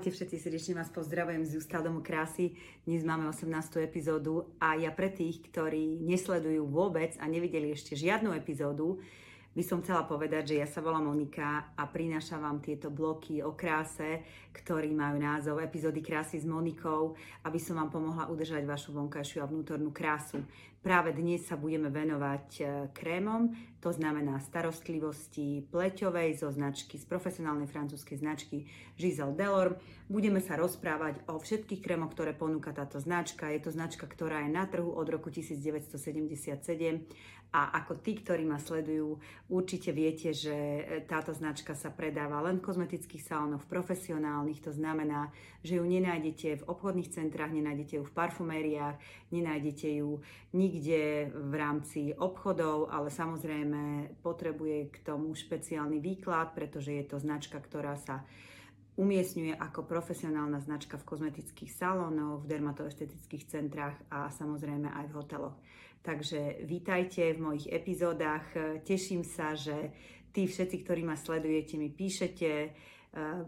Ahojte všetci, srdečne vás pozdravujem z Ústav domu krásy. Dnes máme 18. epizódu a ja pre tých, ktorí nesledujú vôbec a nevideli ešte žiadnu epizódu, by som chcela povedať, že ja sa volám Monika a prinášam vám tieto bloky o kráse, ktorí majú názov Epizódy krásy s Monikou, aby som vám pomohla udržať vašu vonkajšiu a vnútornú krásu. Práve dnes sa budeme venovať e, krémom, to znamená starostlivosti pleťovej zo značky, z profesionálnej francúzskej značky Giselle Delorme. Budeme sa rozprávať o všetkých krémoch, ktoré ponúka táto značka. Je to značka, ktorá je na trhu od roku 1977 a ako tí, ktorí ma sledujú, určite viete, že e, táto značka sa predáva len v kozmetických salónoch, profesionálnych, to znamená, že ju nenájdete v obchodných centrách, nenájdete ju v parfumériách, nenájdete ju nikde v rámci obchodov, ale samozrejme potrebuje k tomu špeciálny výklad, pretože je to značka, ktorá sa umiestňuje ako profesionálna značka v kozmetických salónoch, v dermatoestetických centrách a samozrejme aj v hoteloch. Takže vítajte v mojich epizódach. Teším sa, že tí všetci, ktorí ma sledujete, mi píšete,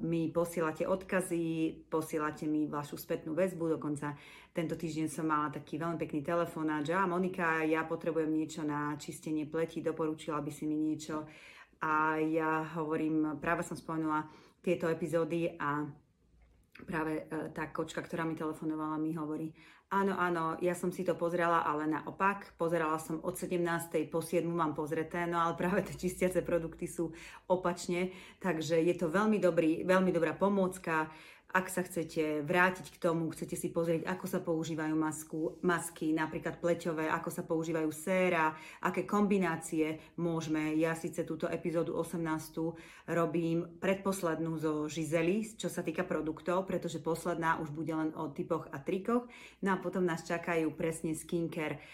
mi posielate odkazy, posielate mi vašu spätnú väzbu, dokonca tento týždeň som mala taký veľmi pekný telefonát, že a Monika, ja potrebujem niečo na čistenie pleti, doporučila by si mi niečo. A ja hovorím, práve som spomenula tieto epizódy a práve e, tá kočka, ktorá mi telefonovala, mi hovorí, áno, áno, ja som si to pozrela, ale naopak, pozerala som od 17. po 7. mám pozreté, no ale práve tie čistiace produkty sú opačne, takže je to veľmi dobrý, veľmi dobrá pomôcka, ak sa chcete vrátiť k tomu, chcete si pozrieť, ako sa používajú masku, masky, napríklad pleťové, ako sa používajú séra, aké kombinácie môžeme. Ja síce túto epizódu 18 robím predposlednú zo Žizeli, čo sa týka produktov, pretože posledná už bude len o typoch a trikoch. No a potom nás čakajú presne skincare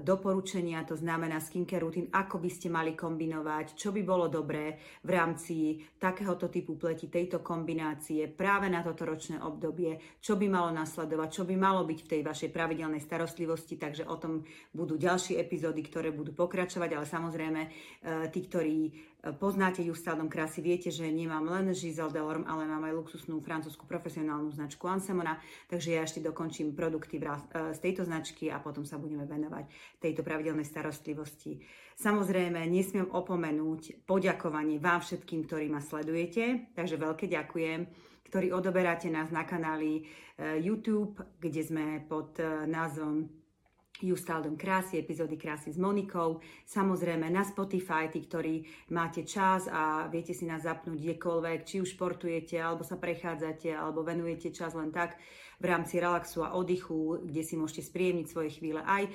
doporučenia, to znamená skincare routine, ako by ste mali kombinovať, čo by bolo dobré v rámci takéhoto typu pleti, tejto kombinácie práve na toto ročné obdobie, čo by malo nasledovať, čo by malo byť v tej vašej pravidelnej starostlivosti, takže o tom budú ďalšie epizódy, ktoré budú pokračovať, ale samozrejme e, tí, ktorí poznáte ju stádom krásy, viete, že nemám len Giselle Delorme, ale mám aj luxusnú francúzsku profesionálnu značku Ansemona, takže ja ešte dokončím produkty z tejto značky a potom sa budeme venovať tejto pravidelnej starostlivosti. Samozrejme, nesmiem opomenúť poďakovanie vám všetkým, ktorí ma sledujete, takže veľké ďakujem, ktorí odoberáte nás na kanáli eh, YouTube, kde sme pod eh, názvom Justaldom krásy, epizódy krásy s Monikou. Samozrejme na Spotify, tí, ktorí máte čas a viete si nás zapnúť kdekoľvek, či už športujete, alebo sa prechádzate, alebo venujete čas len tak v rámci relaxu a oddychu, kde si môžete spríjemniť svoje chvíle aj e,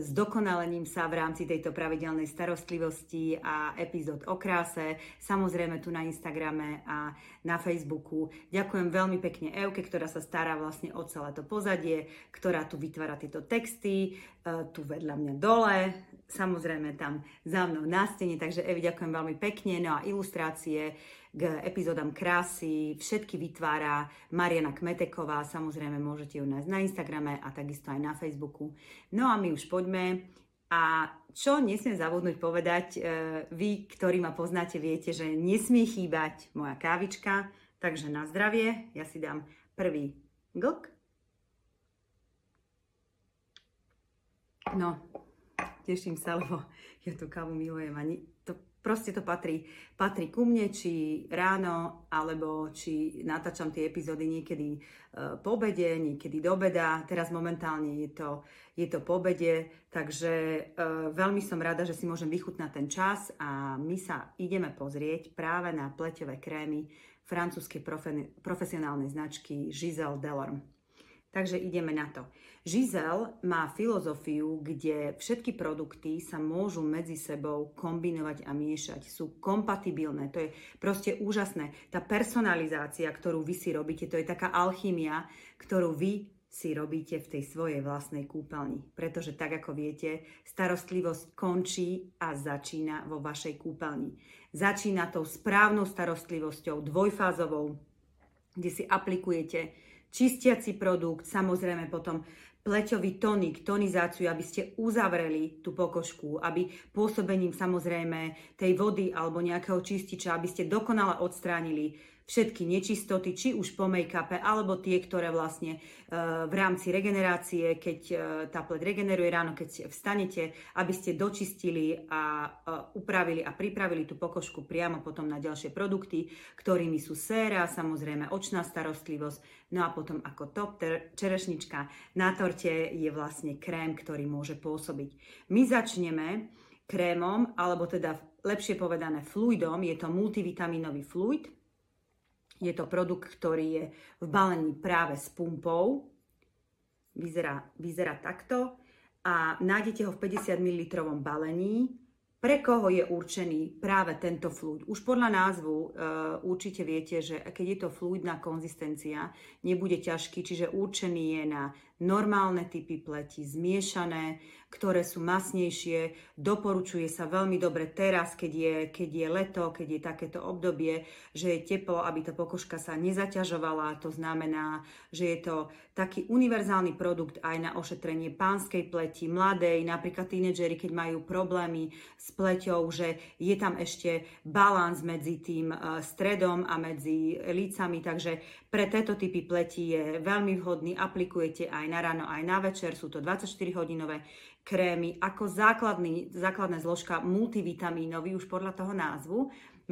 s dokonalením sa v rámci tejto pravidelnej starostlivosti a epizód o kráse, samozrejme tu na Instagrame a na Facebooku. Ďakujem veľmi pekne Euke, ktorá sa stará vlastne o celé to pozadie, ktorá tu vytvára tieto texty, e, tu vedľa mňa dole, samozrejme tam za mnou na stene, takže Evi ďakujem veľmi pekne, no a ilustrácie k epizódam krásy. Všetky vytvára Mariana Kmeteková, samozrejme môžete ju nájsť na Instagrame a takisto aj na Facebooku. No a my už poďme. A čo nesmiem zabudnúť povedať, e, vy, ktorí ma poznáte, viete, že nesmie chýbať moja kávička, takže na zdravie, ja si dám prvý glk. No, teším sa, lebo ja tú kávu milujem a proste to patrí, patrí ku mne, či ráno, alebo či natáčam tie epizódy niekedy uh, po obede, niekedy do obeda. Teraz momentálne je to, je to po obede, takže uh, veľmi som rada, že si môžem vychutnať ten čas a my sa ideme pozrieť práve na pleťové krémy francúzskej profe- profesionálnej značky Giselle Delorme. Takže ideme na to. Žizel má filozofiu, kde všetky produkty sa môžu medzi sebou kombinovať a miešať. Sú kompatibilné. To je proste úžasné. Tá personalizácia, ktorú vy si robíte, to je taká alchymia, ktorú vy si robíte v tej svojej vlastnej kúpeľni. Pretože tak ako viete, starostlivosť končí a začína vo vašej kúpeľni. Začína tou správnou starostlivosťou, dvojfázovou, kde si aplikujete čistiaci produkt, samozrejme potom pleťový tonik, tonizáciu, aby ste uzavreli tú pokožku, aby pôsobením samozrejme tej vody alebo nejakého čističa, aby ste dokonale odstránili všetky nečistoty, či už po make-upe, alebo tie, ktoré vlastne uh, v rámci regenerácie, keď uh, tá pleť regeneruje ráno, keď vstanete, aby ste dočistili a uh, upravili a pripravili tú pokožku priamo potom na ďalšie produkty, ktorými sú séra, samozrejme očná starostlivosť, no a potom ako top čerešnička na torte je vlastne krém, ktorý môže pôsobiť. My začneme krémom, alebo teda lepšie povedané fluidom, je to multivitamínový fluid, je to produkt, ktorý je v balení práve s pumpou. Vyzerá, vyzerá takto. A nájdete ho v 50 ml balení. Pre koho je určený práve tento fluid? Už podľa názvu e, určite viete, že keď je to fluidná konzistencia, nebude ťažký, čiže určený je na normálne typy pleti, zmiešané, ktoré sú masnejšie. Doporučuje sa veľmi dobre teraz, keď je, keď je leto, keď je takéto obdobie, že je teplo, aby tá pokožka sa nezaťažovala. To znamená, že je to taký univerzálny produkt aj na ošetrenie pánskej pleti, mladej, napríklad tínedžeri, keď majú problémy s pleťou, že je tam ešte balans medzi tým e, stredom a medzi lícami, takže pre tieto typy pleti je veľmi vhodný, aplikujete aj na ráno, aj na večer, sú to 24-hodinové krémy ako základný, základná zložka multivitamínový, už podľa toho názvu.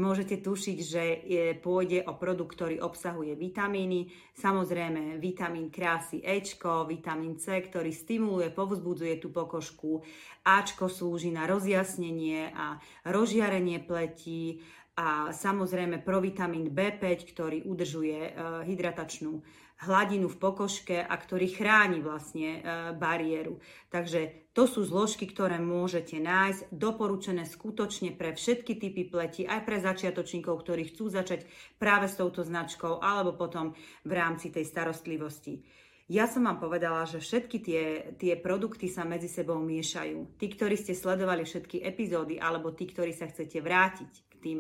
Môžete tušiť, že je, pôjde o produkt, ktorý obsahuje vitamíny, samozrejme vitamín krásy Ečko, vitamín C, ktorý stimuluje, povzbudzuje tú pokožku, Ačko slúži na rozjasnenie a rozžiarenie pleti a samozrejme provitamín B5, ktorý udržuje e, hydratačnú hladinu v pokožke a ktorý chráni vlastne e, bariéru. Takže to sú zložky, ktoré môžete nájsť, doporučené skutočne pre všetky typy pleti, aj pre začiatočníkov, ktorí chcú začať práve s touto značkou, alebo potom v rámci tej starostlivosti. Ja som vám povedala, že všetky tie, tie produkty sa medzi sebou miešajú. Tí, ktorí ste sledovali všetky epizódy, alebo tí, ktorí sa chcete vrátiť k tým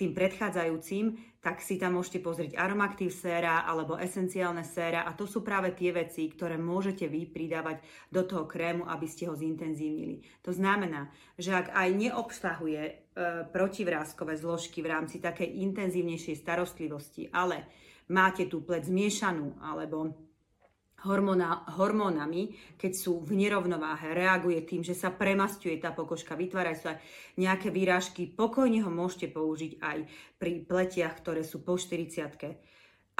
tým predchádzajúcim, tak si tam môžete pozrieť aromaktív séra alebo esenciálne séra a to sú práve tie veci, ktoré môžete vy pridávať do toho krému, aby ste ho zintenzívnili. To znamená, že ak aj neobsahuje e, protivrázkové zložky v rámci takej intenzívnejšej starostlivosti, ale máte tú pleť zmiešanú alebo hormona, hormónami, keď sú v nerovnováhe, reaguje tým, že sa premastuje tá pokožka, vytvárajú sa nejaké výrážky, pokojne ho môžete použiť aj pri pletiach, ktoré sú po 40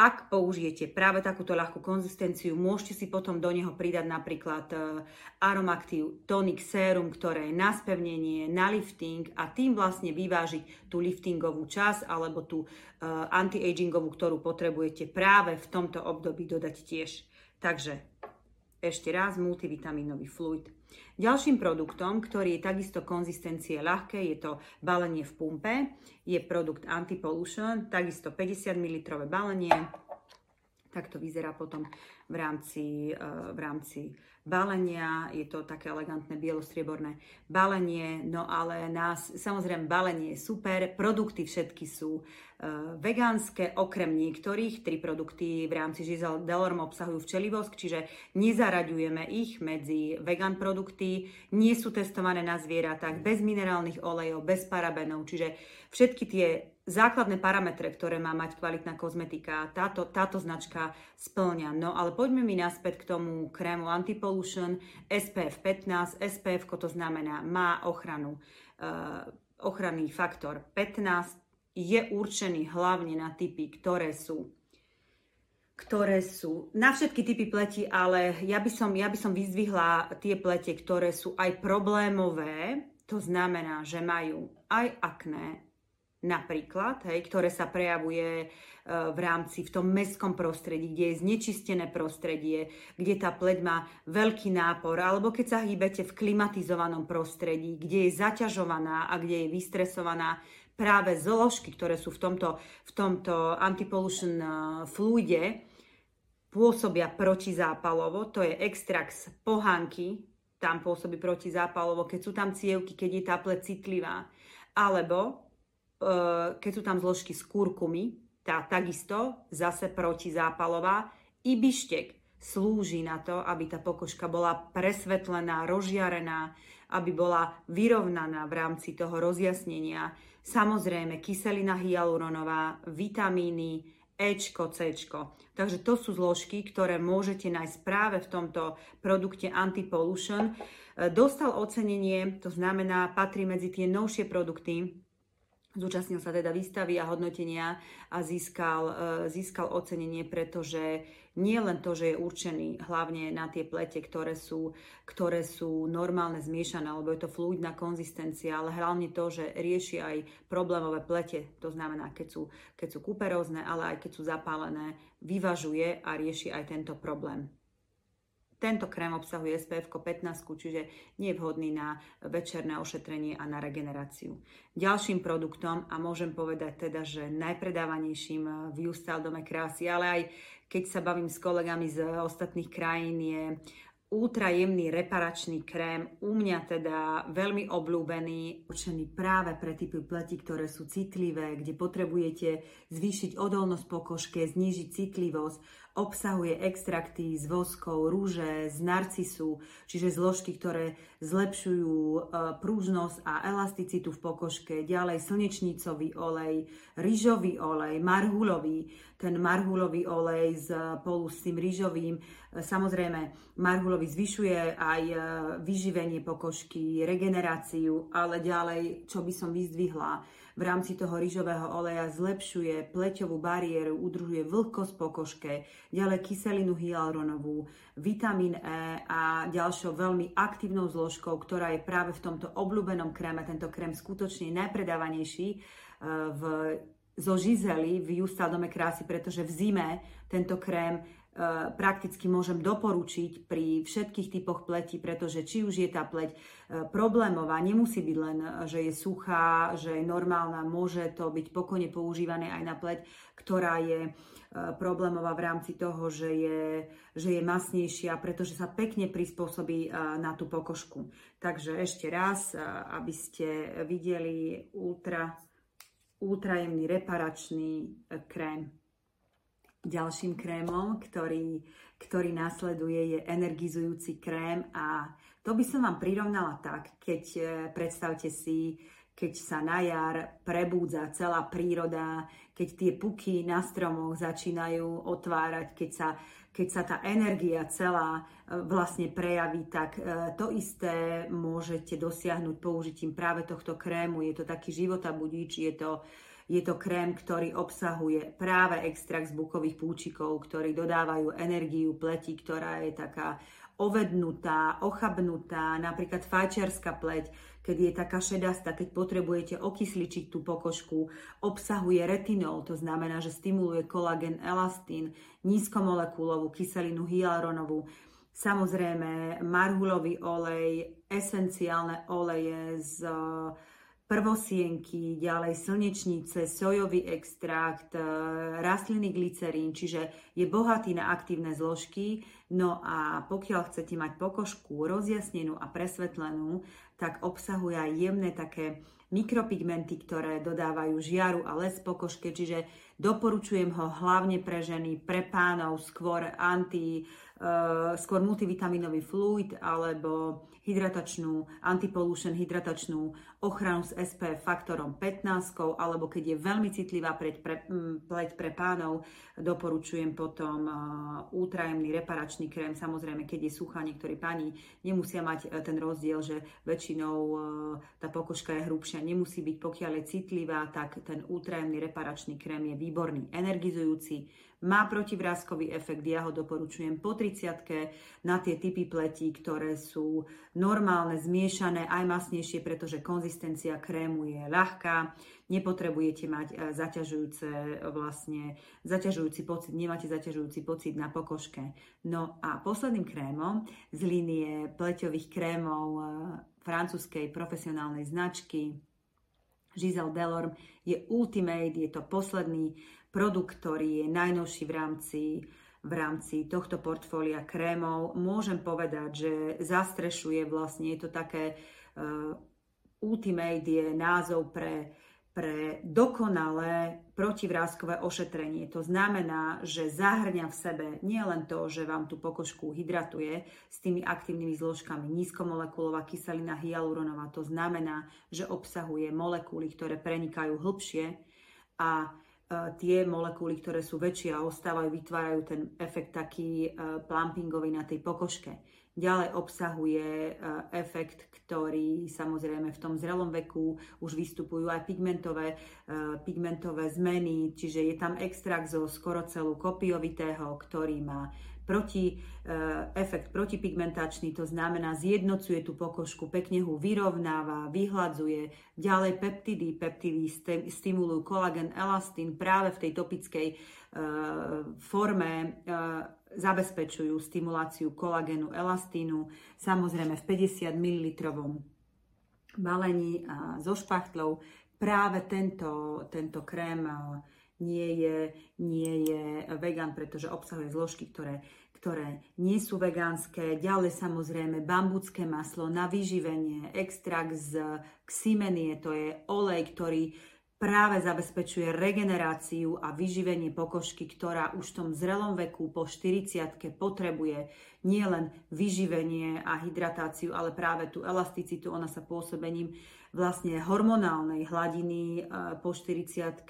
ak použijete práve takúto ľahkú konzistenciu, môžete si potom do neho pridať napríklad e, Aromactive Tonic Serum, ktoré je na spevnenie, na lifting a tým vlastne vyvážiť tú liftingovú časť alebo tú uh, anti-agingovú, ktorú potrebujete práve v tomto období dodať tiež. Takže ešte raz multivitamínový fluid. Ďalším produktom, ktorý je takisto konzistencie ľahké, je to balenie v pumpe. Je produkt Anti-Pollution, takisto 50 ml balenie. Tak to vyzerá potom v rámci, eh, v rámci balenia, je to také elegantné bielostrieborné balenie, no ale nás, samozrejme balenie je super, produkty všetky sú uh, vegánske, okrem niektorých, tri produkty v rámci Giselle Delorme obsahujú včelivosk, čiže nezaraďujeme ich medzi vegan produkty, nie sú testované na zvieratách, bez minerálnych olejov, bez parabenov, čiže všetky tie základné parametre, ktoré má mať kvalitná kozmetika, táto, táto značka splňa. No ale poďme mi naspäť k tomu krému Antipollution SPF 15. SPF to znamená, má ochranu, uh, ochranný faktor 15, je určený hlavne na typy, ktoré sú ktoré sú na všetky typy pleti, ale ja by, som, ja by som vyzdvihla tie plete, ktoré sú aj problémové, to znamená, že majú aj akné, napríklad, hej, ktoré sa prejavuje e, v rámci v tom mestskom prostredí, kde je znečistené prostredie, kde tá pleť má veľký nápor, alebo keď sa hýbete v klimatizovanom prostredí, kde je zaťažovaná a kde je vystresovaná práve zložky, ktoré sú v tomto, v tomto antipollution e, fluide, pôsobia protizápalovo, to je extrakt z pohánky, tam pôsobí protizápalovo, keď sú tam cievky, keď je tá pleť citlivá, alebo keď sú tam zložky z kurkumy, tá takisto zase protizápalová. I bištek slúži na to, aby tá pokožka bola presvetlená, rozžiarená aby bola vyrovnaná v rámci toho rozjasnenia. Samozrejme, kyselina hyaluronová, vitamíny, Ečko, Cčko. Takže to sú zložky, ktoré môžete nájsť práve v tomto produkte Anti-Pollution. E, dostal ocenenie, to znamená, patrí medzi tie novšie produkty, Zúčastnil sa teda výstavy a hodnotenia a získal, e, získal ocenenie, pretože nie len to, že je určený hlavne na tie plete, ktoré sú, ktoré sú normálne zmiešané, alebo je to fluidná konzistencia, ale hlavne to, že rieši aj problémové plete, to znamená, keď sú, keď sú kuperózne, ale aj keď sú zapálené, vyvažuje a rieši aj tento problém. Tento krém obsahuje SPF 15, čiže nie je vhodný na večerné ošetrenie a na regeneráciu. Ďalším produktom, a môžem povedať teda, že najpredávanejším v Justal Dome krásy, ale aj keď sa bavím s kolegami z ostatných krajín, je ultra jemný reparačný krém, u mňa teda veľmi obľúbený, určený práve pre typy pleti, ktoré sú citlivé, kde potrebujete zvýšiť odolnosť pokožke, znížiť citlivosť, obsahuje extrakty z voskov, rúže, z narcisu, čiže zložky, ktoré zlepšujú e, prúžnosť a elasticitu v pokožke. Ďalej slnečnicový olej, rýžový olej, marhulový, ten marhulový olej spolu s tým rýžovým. E, samozrejme, marhulový zvyšuje aj e, vyživenie pokožky, regeneráciu, ale ďalej, čo by som vyzdvihla, v rámci toho rýžového oleja zlepšuje pleťovú bariéru, udržuje vlhkosť pokožke, ďalej kyselinu hyaluronovú, vitamín E a ďalšou veľmi aktívnou zložkou, ktorá je práve v tomto obľúbenom kréme. Tento krém skutočne najpredávanejší e, v zo žizely v Justaldome krásy, pretože v zime tento krém prakticky môžem doporučiť pri všetkých typoch pleti, pretože či už je tá pleť e, problémová, nemusí byť len, že je suchá, že je normálna, môže to byť pokojne používané aj na pleť, ktorá je e, problémová v rámci toho, že je, že je masnejšia, pretože sa pekne prispôsobí na tú pokožku. Takže ešte raz, aby ste videli ultra, ultrajemný reparačný krém. Ďalším krémom, ktorý, ktorý nasleduje, je energizujúci krém a to by som vám prirovnala tak, keď e, predstavte si, keď sa na jar prebúdza celá príroda, keď tie puky na stromoch začínajú otvárať, keď sa, keď sa tá energia celá e, vlastne prejaví, tak e, to isté môžete dosiahnuť použitím práve tohto krému. Je to taký životabudíč, je to je to krém, ktorý obsahuje práve extrakt z bukových púčikov, ktorí dodávajú energiu pleti, ktorá je taká ovednutá, ochabnutá, napríklad fajčiarska pleť, keď je taká šedastá, keď potrebujete okysličiť tú pokožku, obsahuje retinol, to znamená, že stimuluje kolagen, elastín, nízkomolekulovú kyselinu hyaluronovú, samozrejme marhulový olej, esenciálne oleje z prvosienky, ďalej slnečnice, sojový extrakt, e, rastliny glycerín, čiže je bohatý na aktívne zložky. No a pokiaľ chcete mať pokožku rozjasnenú a presvetlenú, tak obsahuje aj jemné také mikropigmenty, ktoré dodávajú žiaru a les pokožke, čiže doporučujem ho hlavne pre ženy, pre pánov, skôr anti, uh, skôr multivitaminový fluid alebo hydratačnú, antipollution hydratačnú ochranu s SPF faktorom 15, alebo keď je veľmi citlivá pleť pre, pleť pre pánov, doporučujem potom uh, ultrajemný reparačný krém. Samozrejme, keď je suchá, niektorí páni nemusia mať uh, ten rozdiel, že väčšinou uh, tá pokožka je hrubšia, nemusí byť, pokiaľ je citlivá, tak ten ultrajemný reparačný krém je výborný, energizujúci, má protivrázkový efekt, ja ho doporučujem po 30 na tie typy pletí, ktoré sú normálne, zmiešané, aj masnejšie, pretože konzistencia krému je ľahká, nepotrebujete mať e, zaťažujúce vlastne, zaťažujúci pocit, nemáte zaťažujúci pocit na pokožke. No a posledným krémom z línie pleťových krémov e, francúzskej profesionálnej značky Giselle Delorme je Ultimate, je to posledný produkt, ktorý je najnovší v rámci, v rámci tohto portfólia krémov. Môžem povedať, že zastrešuje vlastne, je to také Ultimate je názov pre, pre dokonalé protivrázkové ošetrenie. To znamená, že zahrňa v sebe nielen to, že vám tú pokožku hydratuje s tými aktívnymi zložkami nízkomolekulová kyselina hyaluronová, to znamená, že obsahuje molekuly, ktoré prenikajú hlbšie a e, tie molekuly, ktoré sú väčšie a ostávajú, vytvárajú ten efekt taký e, plumpingový na tej pokožke. Ďalej obsahuje e, efekt, ktorý samozrejme v tom zrelom veku už vystupujú aj pigmentové, e, pigmentové zmeny, čiže je tam extrakt zo skoro celú kopiovitého, ktorý má proti, e, efekt protipigmentačný, to znamená zjednocuje tú pokožku, pekne ho vyrovnáva, vyhladzuje. Ďalej peptidy, peptidy stimulujú kolagen, elastín práve v tej topickej forme zabezpečujú stimuláciu kolagenu, elastínu, samozrejme v 50 ml balení so špachtlou. Práve tento, tento krém nie je, nie je vegan, pretože obsahuje zložky, ktoré, ktoré nie sú vegánske. Ďalej samozrejme bambucké maslo na vyživenie, extrakt z ximenie, to je olej, ktorý práve zabezpečuje regeneráciu a vyživenie pokožky, ktorá už v tom zrelom veku po 40 potrebuje nielen vyživenie a hydratáciu, ale práve tú elasticitu. Ona sa pôsobením vlastne hormonálnej hladiny eh, po 40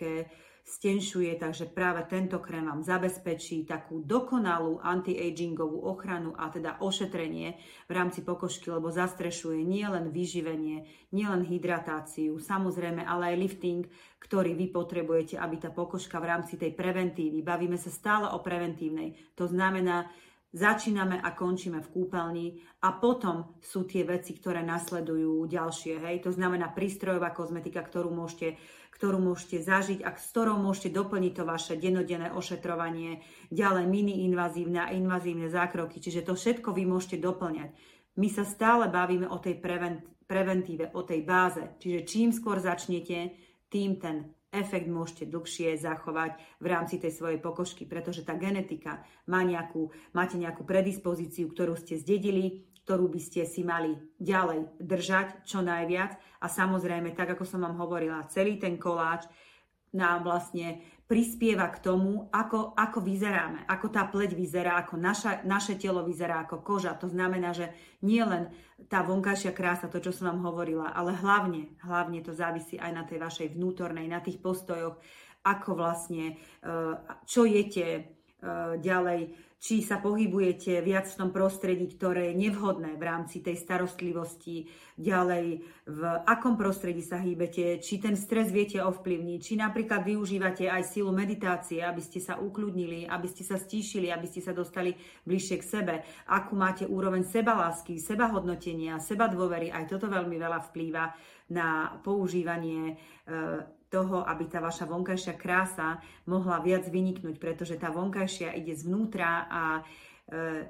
stenšuje, takže práve tento krém vám zabezpečí takú dokonalú anti-agingovú ochranu a teda ošetrenie v rámci pokožky, lebo zastrešuje nielen vyživenie, nielen hydratáciu, samozrejme, ale aj lifting, ktorý vy potrebujete, aby tá pokožka v rámci tej preventívy, bavíme sa stále o preventívnej, to znamená, začíname a končíme v kúpeľni a potom sú tie veci, ktoré nasledujú ďalšie. Hej? To znamená prístrojová kozmetika, ktorú môžete, ktorú môžete zažiť a s ktorou môžete doplniť to vaše denodenné ošetrovanie, ďalej mini-invazívne a invazívne zákroky, čiže to všetko vy môžete doplňať. My sa stále bavíme o tej prevent, preventíve, o tej báze, čiže čím skôr začnete, tým ten efekt môžete dlhšie zachovať v rámci tej svojej pokožky, pretože tá genetika má nejakú, máte nejakú predispozíciu, ktorú ste zdedili, ktorú by ste si mali ďalej držať čo najviac. A samozrejme, tak ako som vám hovorila, celý ten koláč nám vlastne prispieva k tomu, ako, ako vyzeráme, ako tá pleť vyzerá, ako naša, naše telo vyzerá, ako koža. To znamená, že nie len tá vonkajšia krása, to, čo som vám hovorila, ale hlavne, hlavne to závisí aj na tej vašej vnútornej, na tých postojoch, ako vlastne, eh, čo jete, eh, ďalej, či sa pohybujete viac v tom prostredí, ktoré je nevhodné v rámci tej starostlivosti, ďalej v akom prostredí sa hýbete, či ten stres viete ovplyvniť, či napríklad využívate aj silu meditácie, aby ste sa ukľudnili, aby ste sa stíšili, aby ste sa dostali bližšie k sebe, akú máte úroveň sebalásky, sebahodnotenia, sebadôvery, aj toto veľmi veľa vplýva na používanie e, toho, aby tá vaša vonkajšia krása mohla viac vyniknúť, pretože tá vonkajšia ide zvnútra a e,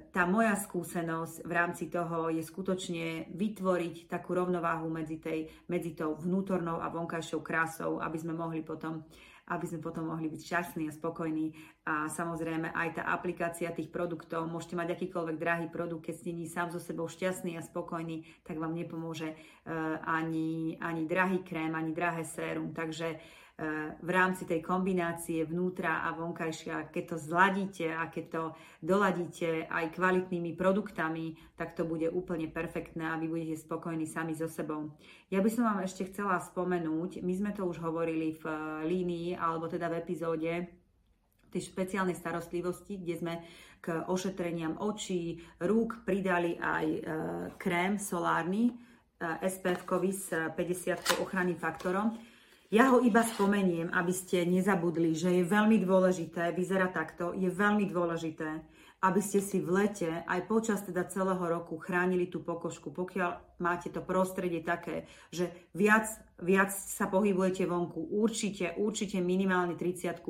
tá moja skúsenosť v rámci toho je skutočne vytvoriť takú rovnováhu medzi, tej, medzi tou vnútornou a vonkajšou krásou, aby sme mohli potom aby sme potom mohli byť šťastní a spokojní. A samozrejme aj tá aplikácia tých produktov, môžete mať akýkoľvek drahý produkt, keď ste nie sám so sebou šťastný a spokojný, tak vám nepomôže uh, ani, ani drahý krém, ani drahé sérum. Takže v rámci tej kombinácie vnútra a vonkajšia, keď to zladíte a keď to doladíte aj kvalitnými produktami, tak to bude úplne perfektné a vy budete spokojní sami so sebou. Ja by som vám ešte chcela spomenúť, my sme to už hovorili v línii, alebo teda v epizóde tej špeciálnej starostlivosti, kde sme k ošetreniam očí, rúk pridali aj e, krém solárny, SPF-kový s 50 ochranným faktorom ja ho iba spomeniem, aby ste nezabudli, že je veľmi dôležité, vyzerá takto, je veľmi dôležité, aby ste si v lete aj počas teda celého roku chránili tú pokožku, pokiaľ máte to prostredie také, že viac, viac sa pohybujete vonku, určite, určite minimálne 30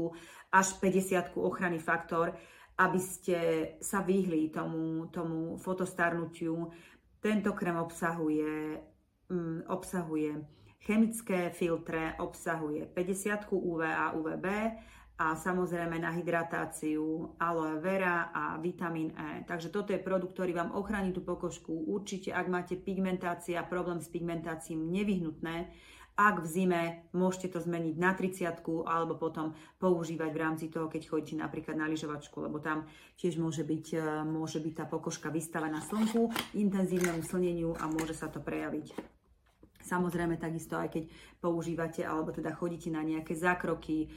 až 50 ochranný faktor, aby ste sa vyhli tomu, tomu fotostarnutiu. Tento krém obsahuje, mm, obsahuje Chemické filtre obsahuje 50 UV a UVB a samozrejme na hydratáciu aloe vera a vitamín E. Takže toto je produkt, ktorý vám ochráni tú pokožku. Určite, ak máte pigmentácia, problém s pigmentáciím, nevyhnutné, Ak v zime môžete to zmeniť na 30 alebo potom používať v rámci toho, keď chodíte napríklad na lyžovačku, lebo tam tiež môže byť, e, môže byť tá pokožka vystavená slnku, intenzívnemu slneniu a môže sa to prejaviť. Samozrejme takisto aj keď používate alebo teda chodíte na nejaké zákroky, e,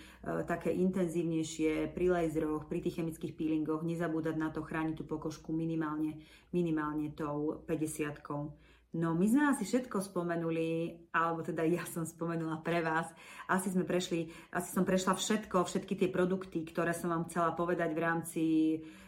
také intenzívnejšie pri laseroch, pri tých chemických peelingoch, nezabúdať na to chrániť tú pokožku minimálne, minimálne tou 50 No my sme asi všetko spomenuli, alebo teda ja som spomenula pre vás. Asi sme prešli, asi som prešla všetko, všetky tie produkty, ktoré som vám chcela povedať v rámci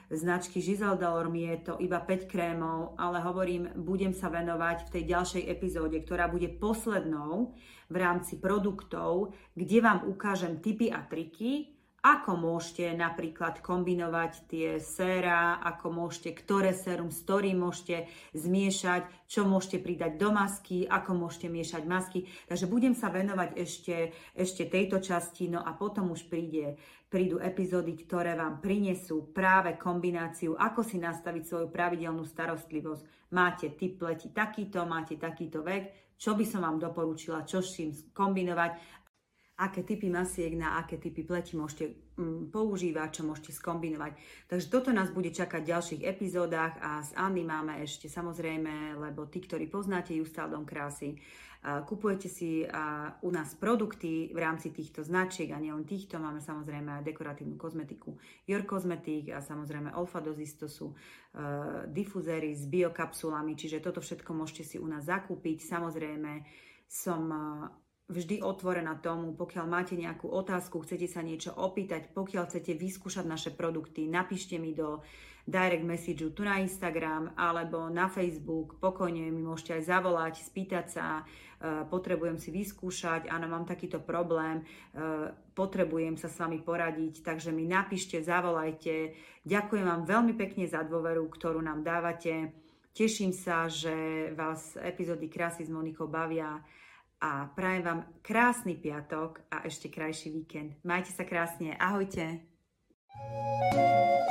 značky Giselle Delorme. Je to iba 5 krémov, ale hovorím, budem sa venovať v tej ďalšej epizóde, ktorá bude poslednou v rámci produktov, kde vám ukážem tipy a triky, ako môžete napríklad kombinovať tie séra, ako môžete, ktoré sérum s ktorým môžete zmiešať, čo môžete pridať do masky, ako môžete miešať masky. Takže budem sa venovať ešte, ešte tejto časti, no a potom už príde, prídu epizódy, ktoré vám prinesú práve kombináciu, ako si nastaviť svoju pravidelnú starostlivosť. Máte typ pleti takýto, máte takýto vek, čo by som vám doporučila, čo s čím kombinovať aké typy masiek na aké typy pleti môžete mm, používať, čo môžete skombinovať. Takže toto nás bude čakať v ďalších epizódach a s Anny máme ešte samozrejme, lebo tí, ktorí poznáte Justal Dom krásy, kupujete si u nás produkty v rámci týchto značiek a nielen týchto, máme samozrejme aj dekoratívnu kozmetiku Your Cosmetic a samozrejme Olfa Dozis, to sú uh, difuzéry s biokapsulami, čiže toto všetko môžete si u nás zakúpiť. Samozrejme som vždy otvorená tomu, pokiaľ máte nejakú otázku, chcete sa niečo opýtať, pokiaľ chcete vyskúšať naše produkty, napíšte mi do direct message tu na Instagram alebo na Facebook, pokojne mi môžete aj zavolať, spýtať sa, e, potrebujem si vyskúšať, áno, mám takýto problém, e, potrebujem sa s vami poradiť, takže mi napíšte, zavolajte. Ďakujem vám veľmi pekne za dôveru, ktorú nám dávate. Teším sa, že vás epizódy Krásy s Monikou bavia a prajem vám krásny piatok a ešte krajší víkend. Majte sa krásne. Ahojte. thank you